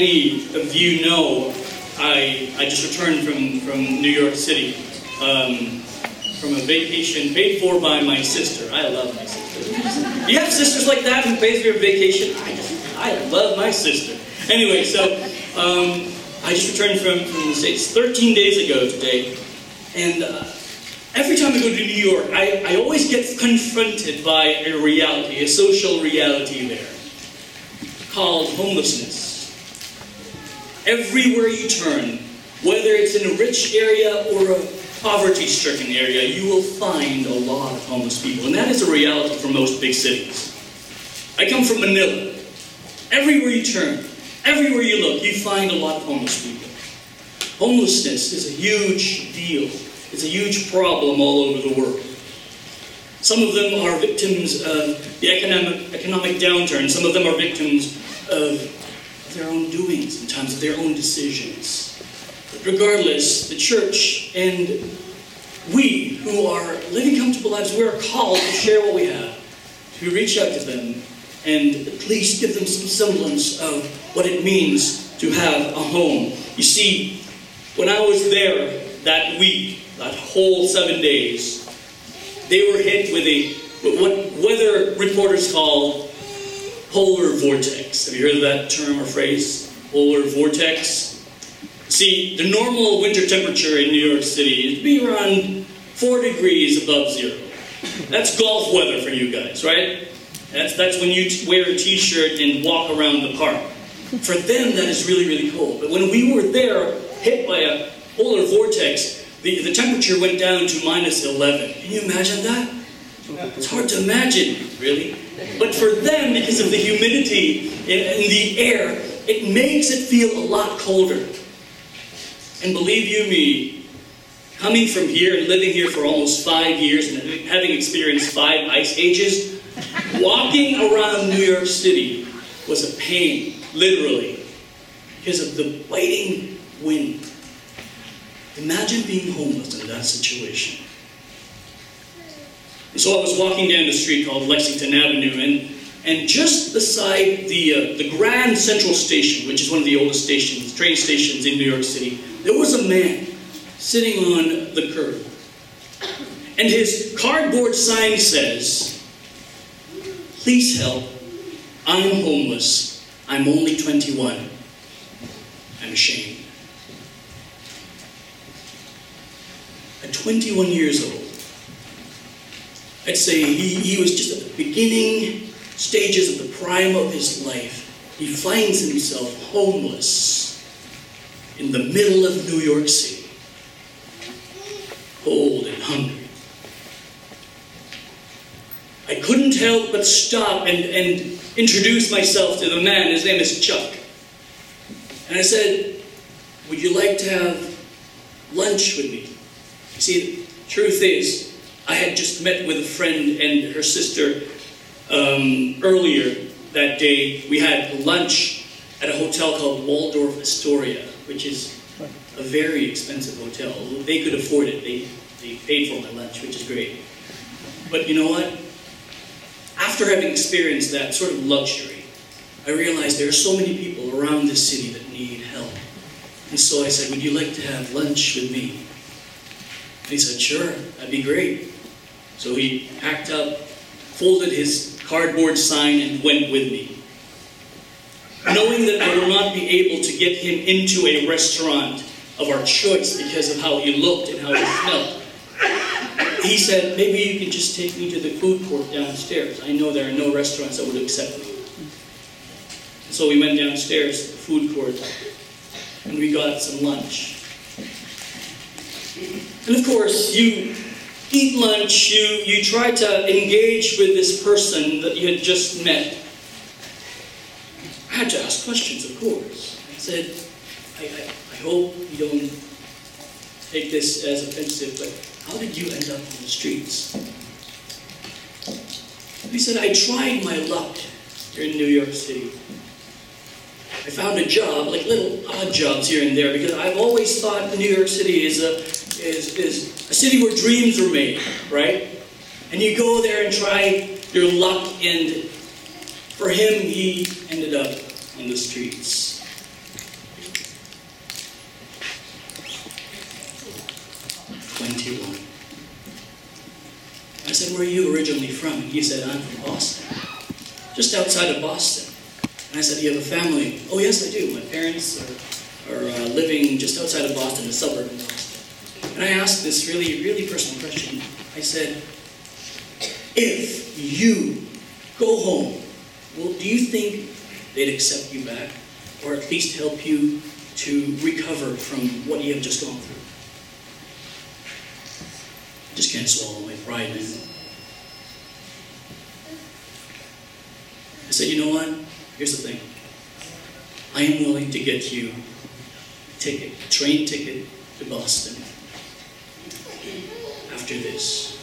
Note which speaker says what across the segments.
Speaker 1: many of you know, I, I just returned from, from New York City um, from a vacation paid for by my sister. I love my sister. You have sisters like that who pays for your vacation? I just, I love my sister. Anyway, so um, I just returned from, from the States 13 days ago today, and uh, every time I go to New York, I, I always get confronted by a reality, a social reality there, called homelessness. Everywhere you turn, whether it's in a rich area or a poverty stricken area, you will find a lot of homeless people. And that is a reality for most big cities. I come from Manila. Everywhere you turn, everywhere you look, you find a lot of homeless people. Homelessness is a huge deal it's a huge problem all over the world. Some of them are victims of the economic, economic downturn. Some of them are victims of their own doings, in terms of their own decisions. But regardless, the church and we who are living comfortable lives, we are called to share what we have, to reach out to them, and at least give them some semblance of what it means to have a home. You see, when I was there that week, that whole seven days, they were hit with a what weather reporters call polar vortex. Have you heard of that term or phrase? Polar vortex. See, the normal winter temperature in New York City is be around four degrees above zero. That's golf weather for you guys, right? That's, that's when you wear a t-shirt and walk around the park. For them, that is really, really cold. But when we were there, hit by a polar vortex, the, the temperature went down to minus 11. Can you imagine that? It's hard to imagine, really. But for them, because of the humidity in, the air, it makes it feel a lot colder. And believe you me, coming from here and living here for almost five years and having experienced five ice ages, walking around New York City was a pain, literally, because of the biting wind. Imagine being homeless in that situation. And so I was walking down the street called Lexington Avenue, and, and just beside the, uh, the Grand Central Station, which is one of the oldest stations, train stations in New York City, there was a man sitting on the curb. And his cardboard sign says, Please help. I'm homeless. I'm only 21. I'm ashamed. at 21 years old, I'd say he, he was just at the beginning stages of the prime of his life. He finds himself homeless in the middle of New York City, cold and hungry. I couldn't help but stop and, and introduce myself to the man. His name is Chuck. And I said, Would you like to have lunch with me? See, the truth is, I had just met with a friend and her sister um, earlier that day. We had lunch at a hotel called Waldorf Astoria, which is a very expensive hotel. They could afford it. They, they paid for my lunch, which is great. But you know what? After having experienced that sort of luxury, I realized there are so many people around this city that need help. And so I said, Would you like to have lunch with me? And he said, Sure, that'd be great. So he packed up, folded his cardboard sign, and went with me. Knowing that I would not be able to get him into a restaurant of our choice because of how he looked and how he smelled, he said, Maybe you can just take me to the food court downstairs. I know there are no restaurants that would accept me. So we went downstairs to the food court and we got some lunch. And of course, you eat lunch, you, you try to engage with this person that you had just met. I had to ask questions, of course. I said, I, I, I hope you don't take this as offensive, but how did you end up on the streets? He said, I tried my luck here in New York City. I found a job, like little odd jobs here and there, because I've always thought New York City is a is, is a city where dreams are made, right? And you go there and try your luck, and for him, he ended up on the streets. Twenty-one. I said, Where are you originally from? And he said, I'm from Boston. Just outside of Boston. And I said, You have a family? Oh, yes, I do. My parents are, are uh, living just outside of Boston, a suburb of Boston. And I asked this really, really personal question. I said, If you go home, well, do you think they'd accept you back? Or at least help you to recover from what you have just gone through? I just can't swallow my pride, man. I said, you know what? Here's the thing. I am willing to get you a ticket, a train ticket to Boston after this.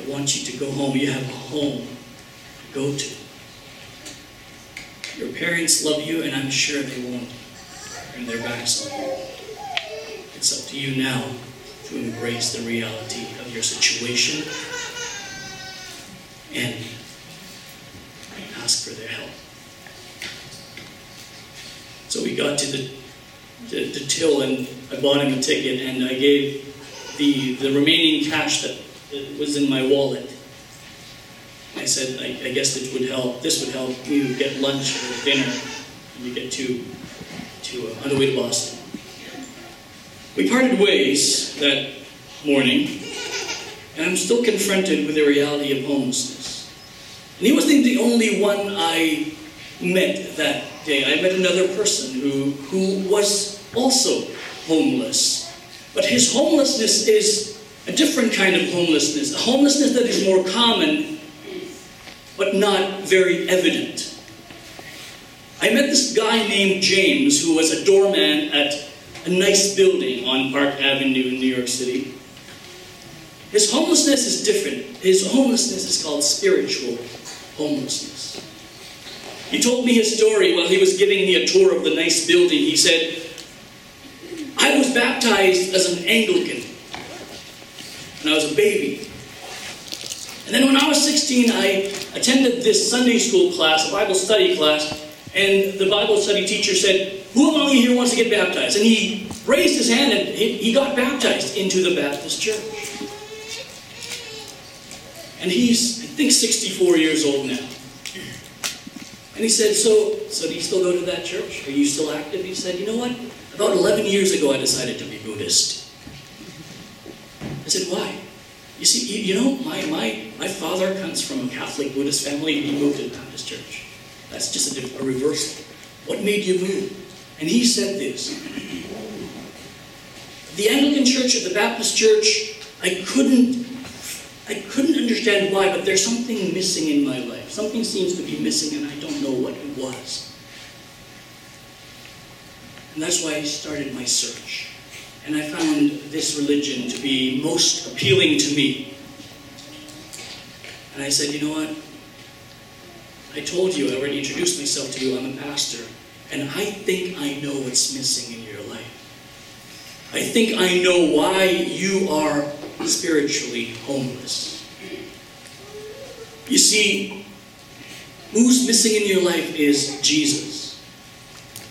Speaker 1: I want you to go home. You have a home to go to. Your parents love you, and I'm sure they won't turn their backs on you. It's up to you now to embrace the reality of your situation and ask for their help. So we got to the, the, the till, and I bought him a ticket, and I gave the, the remaining cash that was in my wallet. I said, I, I guess this would help. This would help you get lunch or dinner and you get to to uh, on the way to Boston. We parted ways that morning, and I'm still confronted with the reality of homelessness. And he wasn't the only one I met that day. I met another person who, who was also homeless. But his homelessness is a different kind of homelessness, a homelessness that is more common, but not very evident. I met this guy named James who was a doorman at a nice building on Park Avenue in New York City. His homelessness is different. His homelessness is called spiritual homelessness. He told me his story while he was giving me a tour of the nice building. He said, I was baptized as an Anglican when I was a baby. And then when I was 16, I attended this Sunday school class, a Bible study class, and the Bible study teacher said, Who among you here wants to get baptized? And he raised his hand and he got baptized into the Baptist church. And he's, I think, 64 years old now. And he said, so, so do you still go to that church? Are you still active? He said, you know what? About 11 years ago, I decided to be Buddhist. I said, why? You see, you, you know, my, my, my father comes from a Catholic Buddhist family, and he moved to the Baptist church. That's just a, a reversal. What made you move? And he said this. The Anglican church or the Baptist church, I couldn't I couldn't understand why, but there's something missing in my life. Something seems to be missing, and I don't know what it was. And that's why I started my search. And I found this religion to be most appealing to me. And I said, you know what? I told you, I already introduced myself to you, I'm a pastor. And I think I know what's missing in your life. I think I know why you are spiritually homeless. You see, who's missing in your life is Jesus.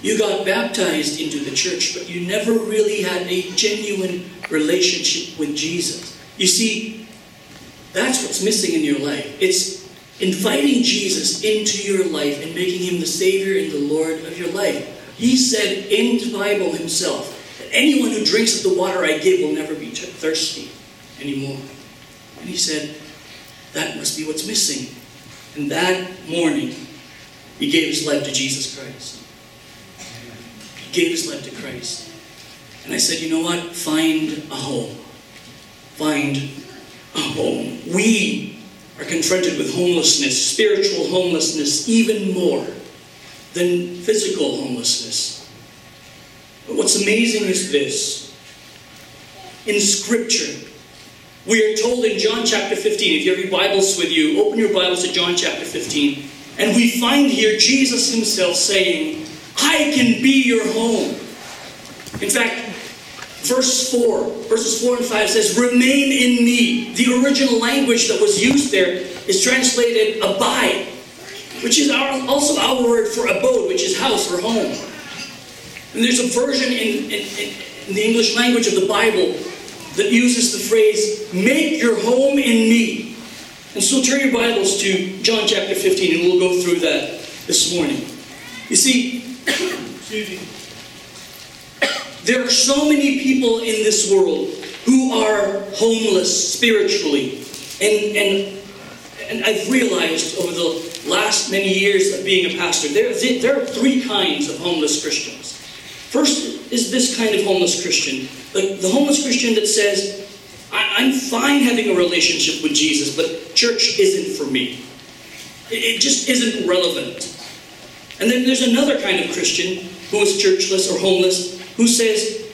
Speaker 1: You got baptized into the church, but you never really had a genuine relationship with Jesus. You see, that's what's missing in your life. It's inviting Jesus into your life and making him the Savior and the Lord of your life. He said in the Bible himself that anyone who drinks of the water I give will never be thirsty anymore. And he said, that must be what's missing. And that morning, he gave his life to Jesus Christ. Gave his life to Christ. And I said, you know what? Find a home. Find a home. We are confronted with homelessness, spiritual homelessness, even more than physical homelessness. But what's amazing is this. In Scripture, we are told in John chapter 15, if you have your Bibles with you, open your Bibles to John chapter 15. And we find here Jesus himself saying, I can be your home. In fact, Verse 4, verses 4 and 5 says, Remain in me. The original language that was used there is translated abide, which is our, also our word for abode, which is house or home. And there's a version in, in, in the English language of the Bible that uses the phrase, Make your home in me. And so turn your Bibles to John chapter 15, and we'll go through that this morning. You see, excuse me. There are so many people in this world who are homeless spiritually. And, and, and I've realized over the last many years of being a pastor, there, there are three kinds of homeless Christians. First is this kind of homeless Christian the, the homeless Christian that says, I'm fine having a relationship with Jesus, but church isn't for me. It just isn't relevant. And then there's another kind of Christian who is churchless or homeless who says,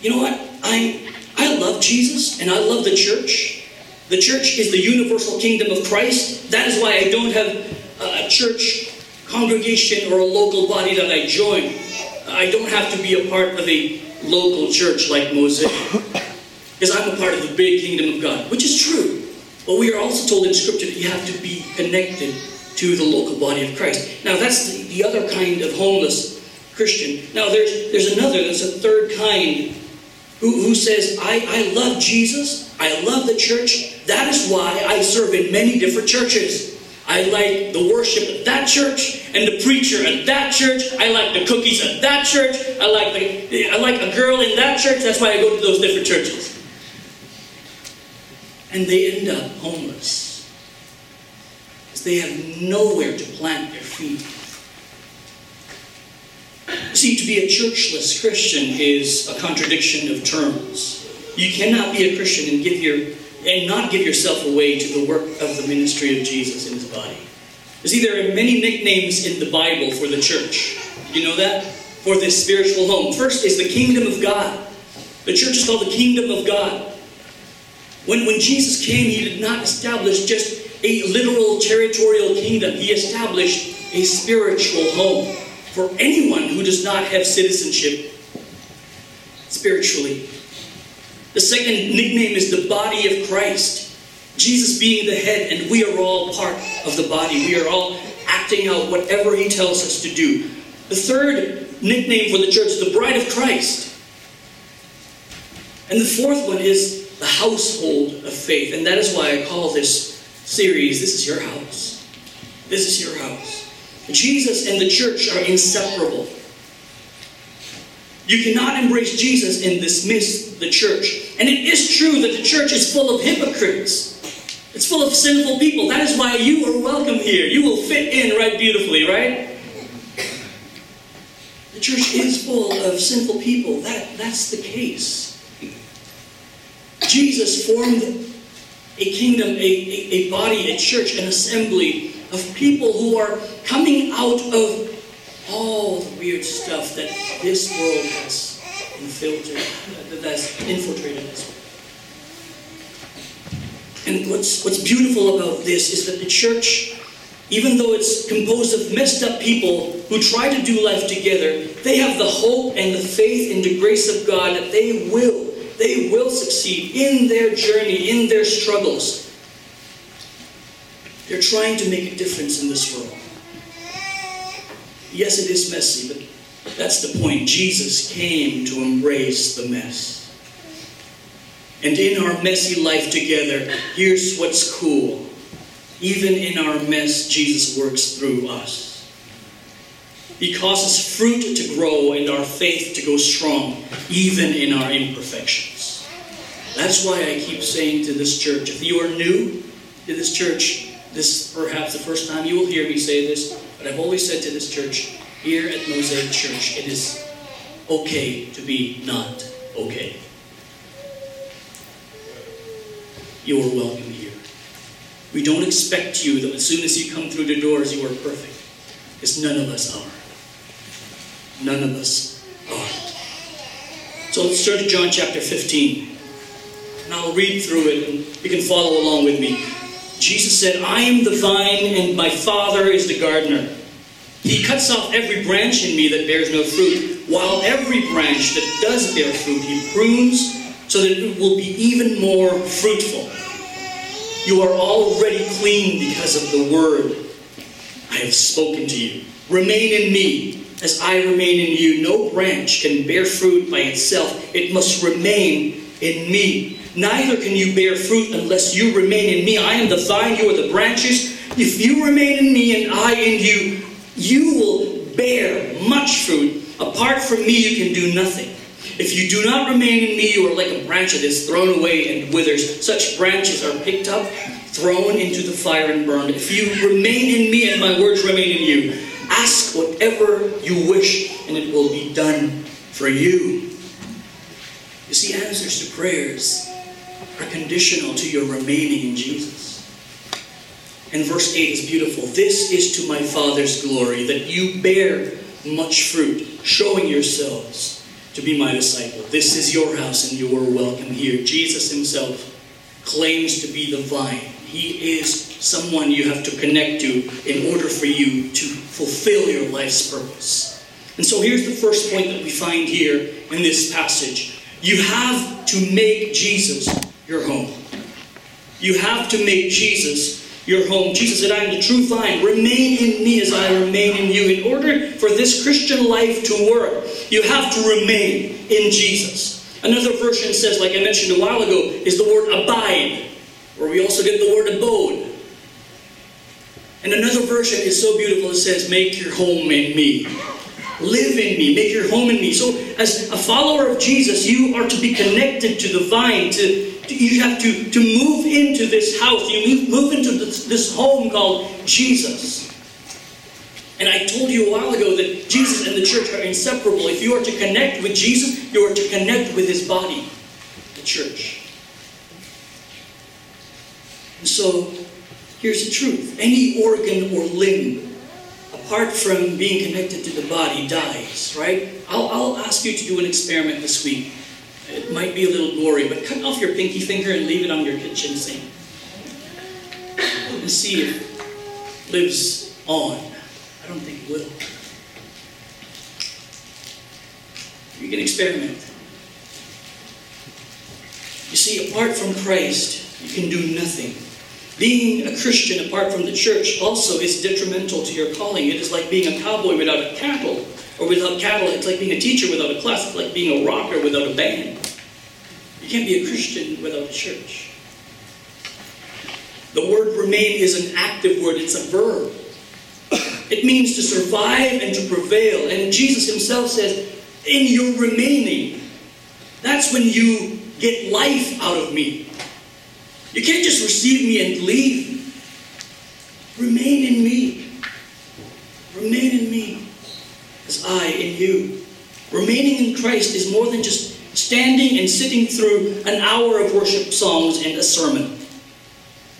Speaker 1: you know what? I, I love Jesus and I love the church. The church is the universal kingdom of Christ. That is why I don't have a church congregation or a local body that I join. I don't have to be a part of a local church like Mosaic. Because I'm a part of the big kingdom of God, which is true. But we are also told in Scripture that you have to be connected to the local body of Christ. Now, that's the, the other kind of homeless Christian. Now, there's, there's another, there's a third kind who, who says, I, I love Jesus, I love the church, that is why I serve in many different churches. I like the worship at that church and the preacher at that church. I like the cookies at that church. I like the I like a girl in that church. That's why I go to those different churches. And they end up homeless. They have nowhere to plant their feet. See, to be a churchless Christian is a contradiction of terms. You cannot be a Christian and give your and not give yourself away to the work of the ministry of Jesus in his body. You see, there are many nicknames in the Bible for the church. You know that? For this spiritual home. First is the kingdom of God. The church is called the kingdom of God. When, when Jesus came, he did not establish just a literal territorial kingdom, he established a spiritual home for anyone who does not have citizenship spiritually. The second nickname is the body of Christ. Jesus being the head, and we are all part of the body. We are all acting out whatever he tells us to do. The third nickname for the church the bride of Christ. And the fourth one is the household of faith. And that is why I call this series, This is Your House. This is Your House. Jesus and the church are inseparable. You cannot embrace Jesus and dismiss the church. And it is true that the church is full of hypocrites. It's full of sinful people. That is why you are welcome here. You will fit in right beautifully, right? The church is full of sinful people. That, that's the case. Jesus formed a kingdom, a, a, a body, a church, an assembly of people who are coming out of all the weird stuff that this world has infiltrated, that's infiltrated world. And what's, what's beautiful about this is that the church, even though it's composed of messed up people who try to do life together, they have the hope and the faith and the grace of God that they will, they will succeed in their journey, in their struggles. They're trying to make a difference in this world. Yes, it is messy, but that's the point. Jesus came to embrace the mess. And in our messy life together, here's what's cool. Even in our mess, Jesus works through us. He causes fruit to grow and our faith to go strong, even in our imperfections. That's why I keep saying to this church if you are new to this church, this is perhaps the first time you will hear me say this, but I've always said to this church, here at Mosaic Church, it is okay to be not okay. You are welcome here. We don't expect you that as soon as you come through the doors, you are perfect. Because none of us are. None of us are. So let's turn to John chapter 15. And I'll read through it and you can follow along with me. Jesus said, I am the vine and my Father is the gardener. He cuts off every branch in me that bears no fruit, while every branch that does bear fruit, he prunes so that it will be even more fruitful. You are already clean because of the word I have spoken to you. Remain in me as I remain in you. No branch can bear fruit by itself, it must remain in me. Neither can you bear fruit unless you remain in me. I am the vine, you are the branches. If you remain in me and I in you, you will bear much fruit. Apart from me, you can do nothing. If you do not remain in me, you are like a branch that is thrown away and withers. Such branches are picked up, thrown into the fire, and burned. If you remain in me and my words remain in you, ask whatever you wish, and it will be done for you. You see, answers to prayers are conditional to your remaining in Jesus. And verse 8 is beautiful. This is to my Father's glory, that you bear much fruit, showing yourselves to be my disciple. This is your house, and you are welcome here. Jesus himself claims to be the vine. He is someone you have to connect to in order for you to fulfill your life's purpose. And so here's the first point that we find here in this passage. You have to make Jesus your home. You have to make Jesus your home. Jesus said, I am the true vine. Remain in me as I remain in you. In order for this Christian life to work, you have to remain in Jesus. Another version says, like I mentioned a while ago, is the word abide, where we also get the word abode. And another version is so beautiful, it says, make your home in me. Live in me, make your home in me. So, as a follower of Jesus, you are to be connected to the vine, to you have to, to move into this house. You move into this, this home called Jesus. And I told you a while ago that Jesus and the church are inseparable. If you are to connect with Jesus, you are to connect with his body, the church. And so, here's the truth any organ or limb, apart from being connected to the body, dies, right? I'll, I'll ask you to do an experiment this week. It might be a little gory, but cut off your pinky finger and leave it on your kitchen sink. And see if it lives on. I don't think it will. You can experiment. You see, apart from Christ, you can do nothing. Being a Christian apart from the church also is detrimental to your calling. It is like being a cowboy without a cattle, or without cattle. It's like being a teacher without a class. It's like being a rocker without a band. You can't be a Christian without a church. The word remain is an active word, it's a verb. It means to survive and to prevail. And Jesus himself says, in your remaining, that's when you get life out of me. You can't just receive me and leave. Remain in me. Remain in me as I in you. Remaining in Christ is more than just standing and sitting through an hour of worship songs and a sermon.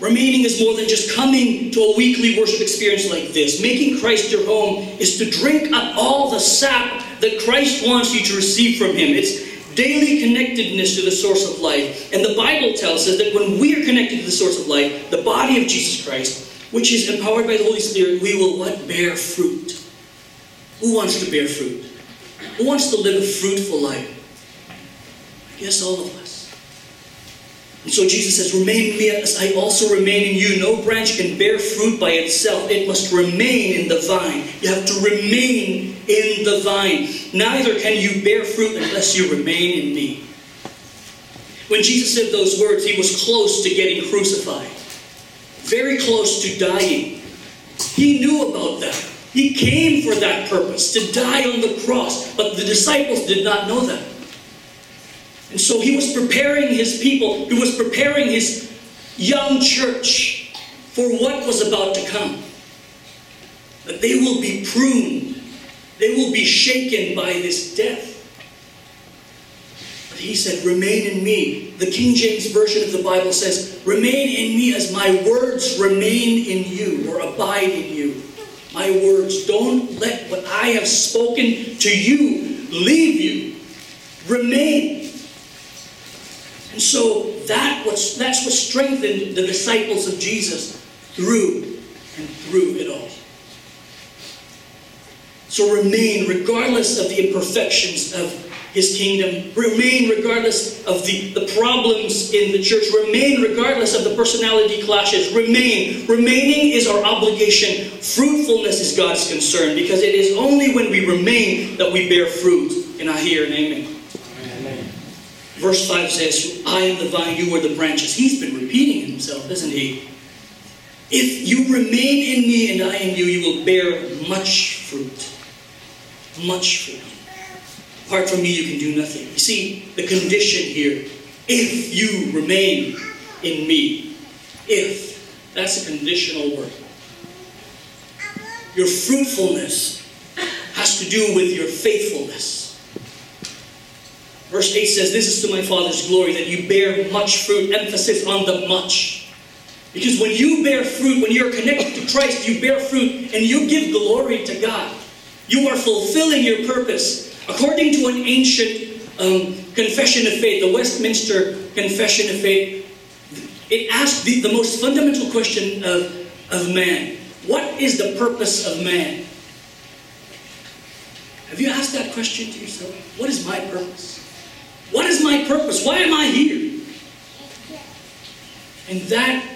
Speaker 1: Remaining is more than just coming to a weekly worship experience like this. Making Christ your home is to drink up all the sap that Christ wants you to receive from Him. It's daily connectedness to the source of life. And the Bible tells us that when we are connected to the source of life, the body of Jesus Christ, which is empowered by the Holy Spirit, we will what? Bear fruit. Who wants to bear fruit? Who wants to live a fruitful life? Yes, all of us. So Jesus says, Remain in me as I also remain in you. No branch can bear fruit by itself, it must remain in the vine. You have to remain in the vine. Neither can you bear fruit unless you remain in me. When Jesus said those words, he was close to getting crucified, very close to dying. He knew about that. He came for that purpose, to die on the cross. But the disciples did not know that. And so he was preparing his people, he was preparing his young church for what was about to come. That they will be pruned, they will be shaken by this death. But he said, Remain in me. The King James Version of the Bible says, Remain in me as my words remain in you or abide in you. My words, don't let what I have spoken to you leave you. Remain. So that was, that's what strengthened the disciples of Jesus through and through it all. So remain regardless of the imperfections of his kingdom. Remain regardless of the, the problems in the church. Remain regardless of the personality clashes. Remain. Remaining is our obligation. Fruitfulness is God's concern because it is only when we remain that we bear fruit. And I hear an amen. Verse 5 says, I am the vine, you are the branches. He's been repeating himself, isn't he? If you remain in me and I in you, you will bear much fruit. Much fruit. Apart from me, you can do nothing. You see, the condition here, if you remain in me, if, that's a conditional word. Your fruitfulness has to do with your faithfulness. Verse 8 says, This is to my Father's glory that you bear much fruit, emphasis on the much. Because when you bear fruit, when you're connected to Christ, you bear fruit and you give glory to God. You are fulfilling your purpose. According to an ancient um, confession of faith, the Westminster Confession of Faith, it asked the, the most fundamental question of, of man What is the purpose of man? Have you asked that question to yourself? What is my purpose? What is my purpose? Why am I here? And that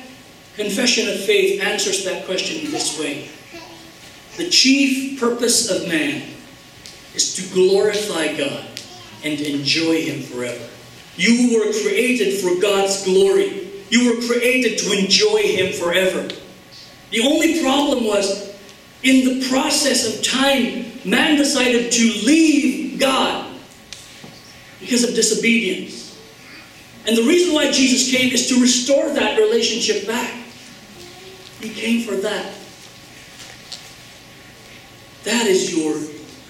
Speaker 1: confession of faith answers that question in this way The chief purpose of man is to glorify God and enjoy Him forever. You were created for God's glory. You were created to enjoy Him forever. The only problem was, in the process of time, man decided to leave God because of disobedience. And the reason why Jesus came is to restore that relationship back. He came for that. That is your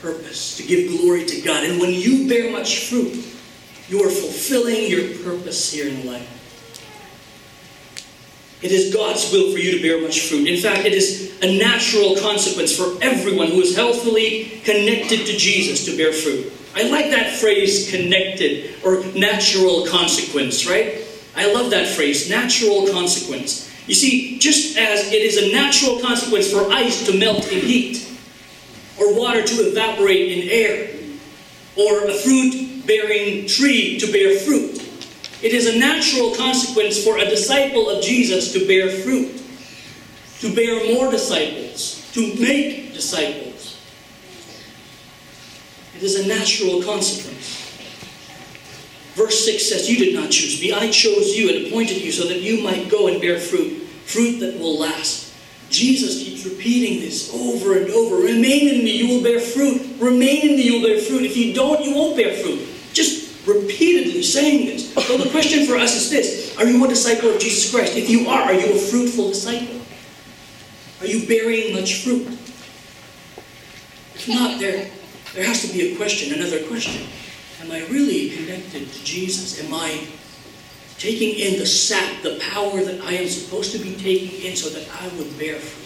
Speaker 1: purpose, to give glory to God. And when you bear much fruit, you are fulfilling your purpose here in life. It is God's will for you to bear much fruit. In fact, it is a natural consequence for everyone who is healthily connected to Jesus to bear fruit. I like that phrase, connected, or natural consequence, right? I love that phrase, natural consequence. You see, just as it is a natural consequence for ice to melt in heat, or water to evaporate in air, or a fruit bearing tree to bear fruit. It is a natural consequence for a disciple of Jesus to bear fruit, to bear more disciples, to make disciples. It is a natural consequence. Verse 6 says, You did not choose me. I chose you and appointed you so that you might go and bear fruit, fruit that will last. Jesus keeps repeating this over and over. Remain in me, you will bear fruit. Remain in me, you will bear fruit. If you don't, you won't bear fruit. Just repeatedly saying this. So the question for us is this Are you a disciple of Jesus Christ? If you are, are you a fruitful disciple? Are you bearing much fruit? If not, there, there has to be a question, another question. Am I really connected to Jesus? Am I taking in the sap, the power that I am supposed to be taking in so that I would bear fruit.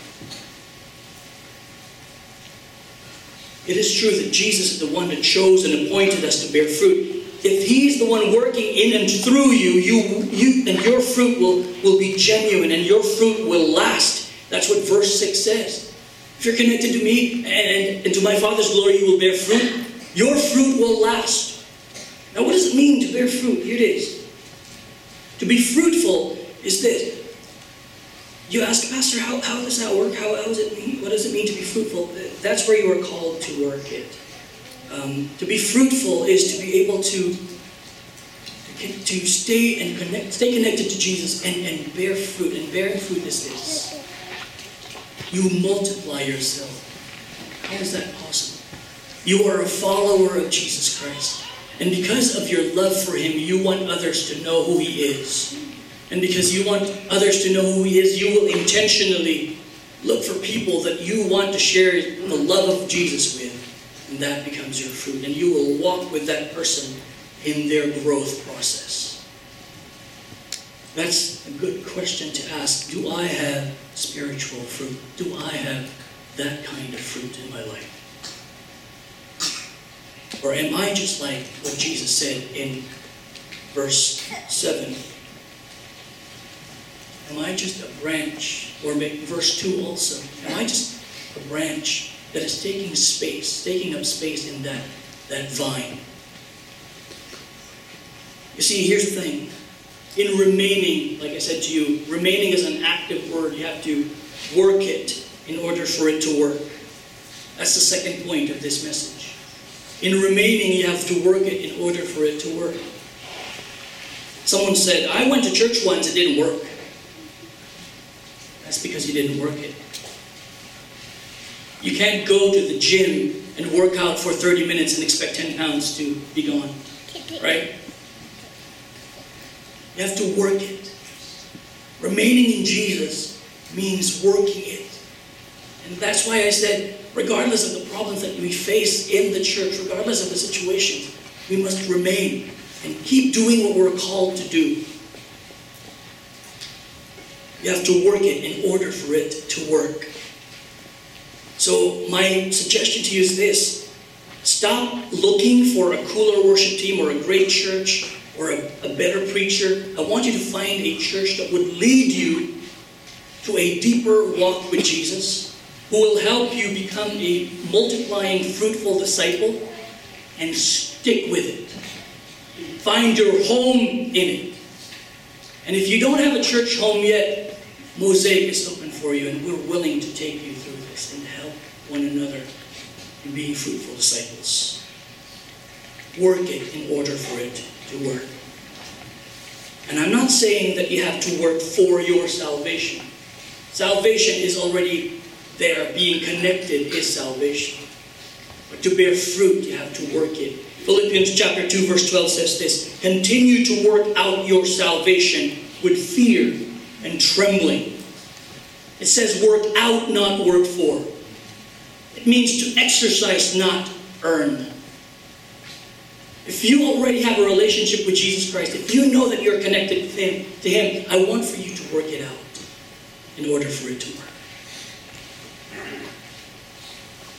Speaker 1: It is true that Jesus is the one that chose and appointed us to bear fruit. If He's the one working in and through you, you, you and your fruit will, will be genuine and your fruit will last. That's what verse 6 says. If you're connected to me and, and to my Father's glory, you will bear fruit. Your fruit will last. Now, what does it mean to bear fruit? Here it is. To be fruitful is this. You ask, Pastor, how, how does that work? How, how does it mean? What does it mean to be fruitful? That's where you are called to work it. Um, to be fruitful is to be able to to stay and connect, stay connected to Jesus and, and bear fruit. And bearing fruit is this. You multiply yourself. How is that possible? You are a follower of Jesus Christ. And because of your love for him, you want others to know who he is. And because you want others to know who he is, you will intentionally look for people that you want to share the love of Jesus with. And that becomes your fruit. And you will walk with that person in their growth process. That's a good question to ask. Do I have spiritual fruit? Do I have that kind of fruit in my life? Or am I just like what Jesus said in verse 7? Am I just a branch? Or verse 2 also. Am I just a branch that is taking space, taking up space in that, that vine. You see, here's the thing. In remaining, like I said to you, remaining is an active word. You have to work it in order for it to work. That's the second point of this message. In remaining, you have to work it in order for it to work. Someone said, I went to church once, it didn't work. That's because you didn't work it. You can't go to the gym and work out for 30 minutes and expect 10 pounds to be gone. Right? You have to work it. Remaining in Jesus means working it. And that's why I said, regardless of the problems that we face in the church, regardless of the situation, we must remain and keep doing what we're called to do. You have to work it in order for it to work. So, my suggestion to you is this stop looking for a cooler worship team or a great church or a, a better preacher. I want you to find a church that would lead you to a deeper walk with Jesus, who will help you become a multiplying, fruitful disciple and stick with it. Find your home in it. And if you don't have a church home yet, Mosaic is open for you, and we're willing to take you through this and help one another in being fruitful disciples. Work it in order for it to work. And I'm not saying that you have to work for your salvation. Salvation is already there. Being connected is salvation. But to bear fruit, you have to work it. Philippians chapter 2, verse 12 says this Continue to work out your salvation with fear and trembling. It says work out, not work for. It means to exercise, not earn. If you already have a relationship with Jesus Christ, if you know that you're connected to Him, to Him, I want for you to work it out in order for it to work.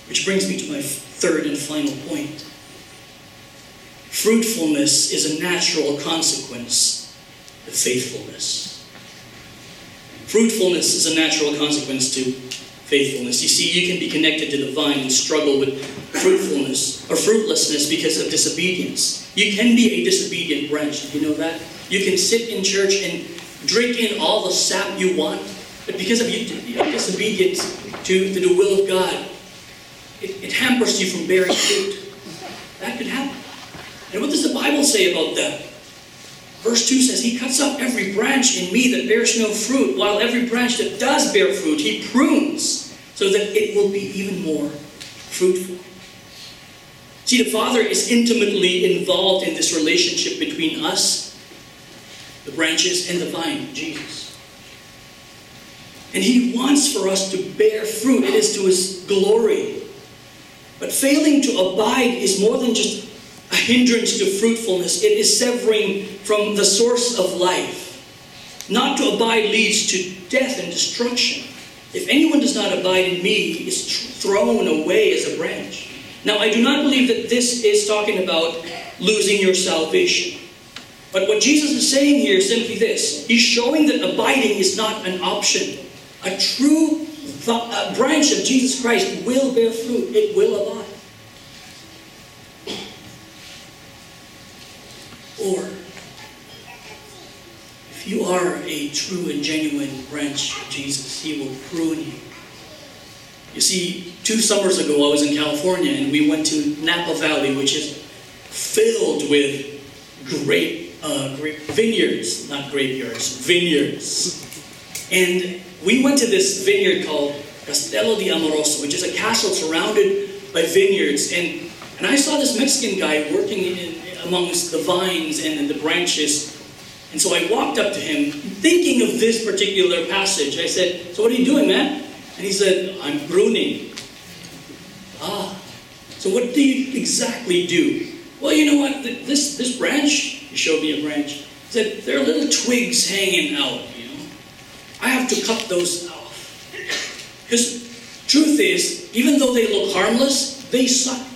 Speaker 1: Which brings me to my third and final point. Fruitfulness is a natural consequence of faithfulness. Fruitfulness is a natural consequence to faithfulness. You see, you can be connected to the vine and struggle with fruitfulness or fruitlessness because of disobedience. You can be a disobedient branch. You know that? You can sit in church and drink in all the sap you want, but because of you disobedience to the will of God, it, it hampers you from bearing fruit. That could happen. And what does the Bible say about that? Verse 2 says, He cuts up every branch in me that bears no fruit, while every branch that does bear fruit, He prunes, so that it will be even more fruitful. See, the Father is intimately involved in this relationship between us, the branches, and the vine, Jesus. And He wants for us to bear fruit, it is to His glory. But failing to abide is more than just a hindrance to fruitfulness. It is severing from the source of life. Not to abide leads to death and destruction. If anyone does not abide in me, is thrown away as a branch. Now, I do not believe that this is talking about losing your salvation. But what Jesus is saying here is simply this He's showing that abiding is not an option. A true a branch of Jesus Christ will bear fruit, it will abide. Or, if you are a true and genuine branch of Jesus, He will prune you. You see, two summers ago I was in California and we went to Napa Valley, which is filled with great, uh, great vineyards, not graveyards, vineyards. And we went to this vineyard called Castello di Amorosa, which is a castle surrounded by vineyards. And, and I saw this Mexican guy working in, amongst the vines and the branches. And so I walked up to him, thinking of this particular passage. I said, So what are you doing, man? And he said, I'm pruning. Ah, so what do you exactly do? Well, you know what? This, this branch, he showed me a branch, said, there are little twigs hanging out, you know. I have to cut those off. Because truth is, even though they look harmless, they suck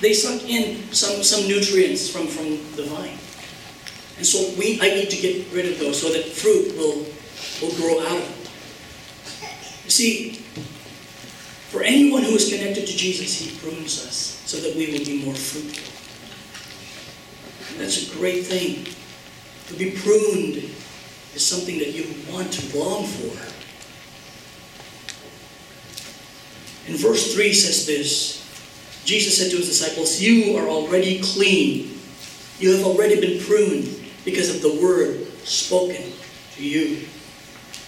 Speaker 1: they suck in some, some nutrients from, from the vine. And so we, I need to get rid of those so that fruit will, will grow out of it. You see, For anyone who is connected to Jesus, he prunes us so that we will be more fruitful. And that's a great thing. To be pruned is something that you want to long for. And verse 3 says this Jesus said to his disciples, You are already clean. You have already been pruned because of the word spoken to you.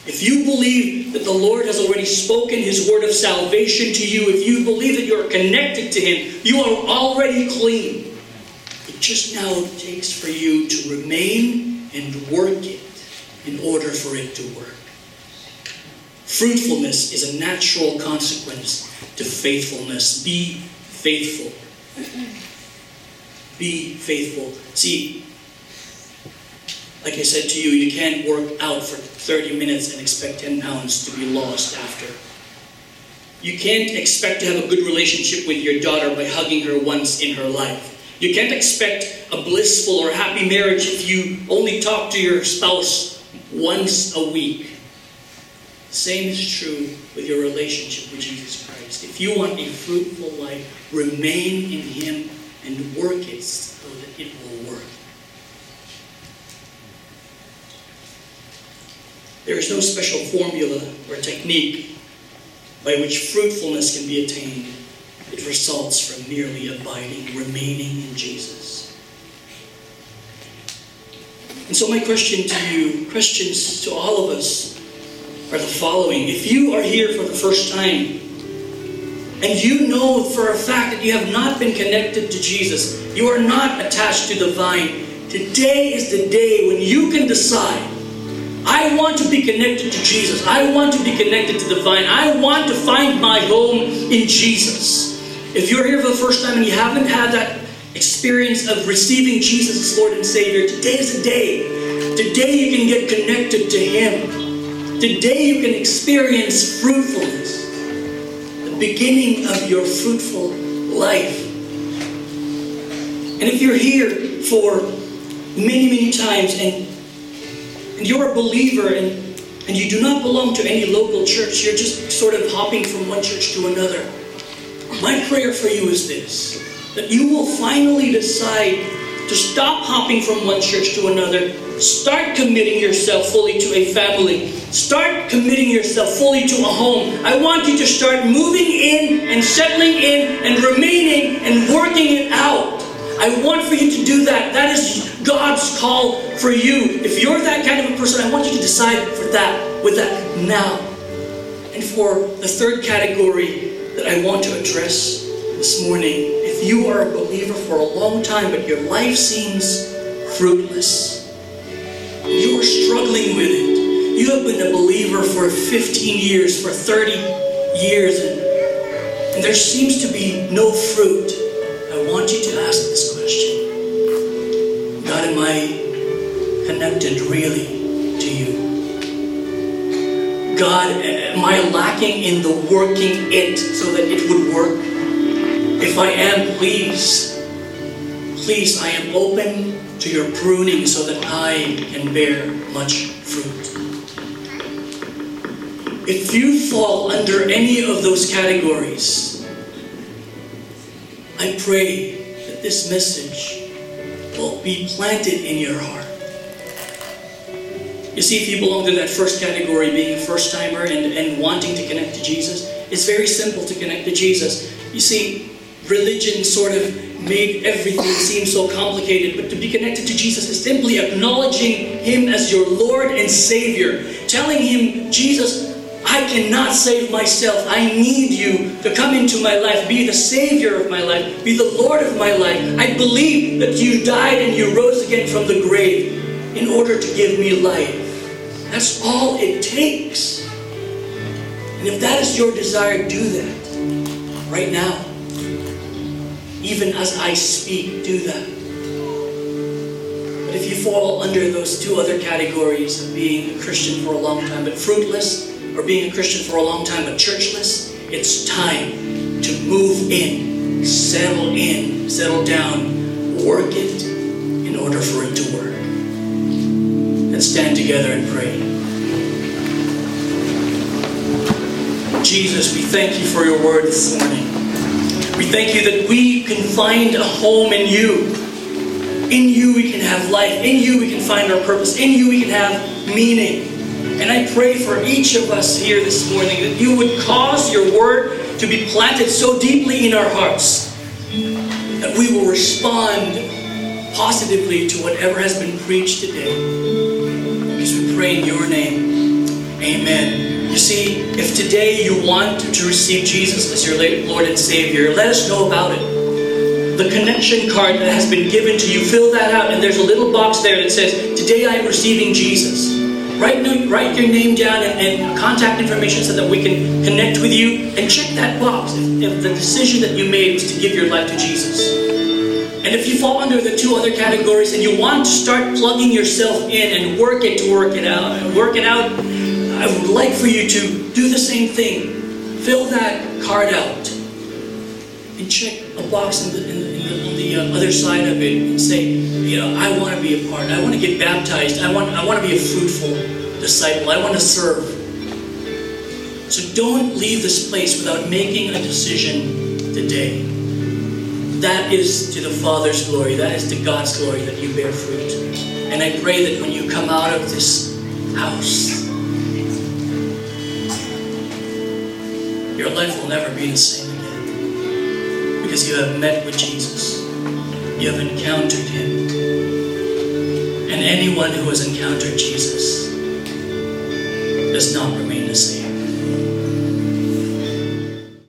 Speaker 1: If you believe that the Lord has already spoken his word of salvation to you, if you believe that you are connected to him, you are already clean. It just now takes for you to remain and work it in order for it to work. Fruitfulness is a natural consequence to faithfulness. Be faithful. Be faithful. See, like I said to you, you can't work out for 30 minutes and expect 10 pounds to be lost after. You can't expect to have a good relationship with your daughter by hugging her once in her life. You can't expect a blissful or happy marriage if you only talk to your spouse once a week. Same is true with your relationship with Jesus Christ. If you want a fruitful life, remain in Him and work it so that it will work. There is no special formula or technique by which fruitfulness can be attained. It results from merely abiding, remaining in Jesus. And so, my question to you, questions to all of us, are the following. If you are here for the first time, and you know for a fact that you have not been connected to Jesus, you are not attached to the vine, today is the day when you can decide I want to be connected to Jesus. I want to be connected to the vine. I want to find my home in Jesus. If you're here for the first time and you haven't had that experience of receiving Jesus as Lord and Savior, today is the day. Today you can get connected to Him. Today you can experience fruitfulness, the beginning of your fruitful life. And if you're here for many, many times and and you're a believer and, and you do not belong to any local church, you're just sort of hopping from one church to another. My prayer for you is this that you will finally decide to stop hopping from one church to another. Start committing yourself fully to a family. Start committing yourself fully to a home. I want you to start moving in and settling in and remaining and working it out. I want for you to do that. That is God's call for you. If you're that kind of a person, I want you to decide for that, with that now. And for the third category that I want to address this morning, if you are a believer for a long time, but your life seems fruitless, you are struggling with it. You have been a believer for 15 years, for 30 years, and, there seems to be no fruit. Connected really to you? God, am I lacking in the working it so that it would work? If I am, please, please, I am open to your pruning so that I can bear much fruit. If you fall under any of those categories, I pray that this message will be planted in your heart. You see, if you belong to that first category, being a first timer and, and wanting to connect to Jesus, it's very simple to connect to Jesus. You see, religion sort of made everything seem so complicated, but to be connected to Jesus is simply acknowledging Him as your Lord and Savior, telling Him, Jesus, I cannot save myself. I need you to come into my life, be the Savior of my life, be the Lord of my life. I believe that you died and you rose again from the grave in order to give me life. That's all it takes. And if that is your desire, do that right now. Even as I speak, do that. But if you fall under those two other categories of being a Christian for a long time but fruitless, or being a Christian for a long time but churchless, it's time to move in, settle in, settle down, work it in order for it to. Let's stand together and pray. Jesus, we thank you for your word this morning. We thank you that we can find a home in you. In you we can have life. In you we can find our purpose. In you we can have meaning. And I pray for each of us here this morning that you would cause your word to be planted so deeply in our hearts that we will respond positively to whatever has been preached today. Pray in your name. Amen. You see, if today you want to receive Jesus as your Lord and Savior, let us know about it the connection card that has been given to you, fill that out, and there's a little box there that says, Today I am receiving Jesus. Write, write your name down and, and, contact information so that we can connect with you and check that box if, if the decision that you made was to give your life to Jesus. And if you fall under the two other categories and you want to start plugging yourself in and work it to work it out, work it out, I would like for you to do the same thing. Fill that card out and check a box in the, in the, in the, on the uh, other side of it and say, you know, I want to be a part. I want to get baptized. I want, I want to be a fruitful disciple. I want to serve. So don't leave this place without making a decision today. That is to the Father's glory. That is to God's glory that you bear fruit. And I pray that when you come out of this house, your life will never be the same again. Because you have met with Jesus. You have encountered Him. And anyone who has encountered Jesus does not remain the same.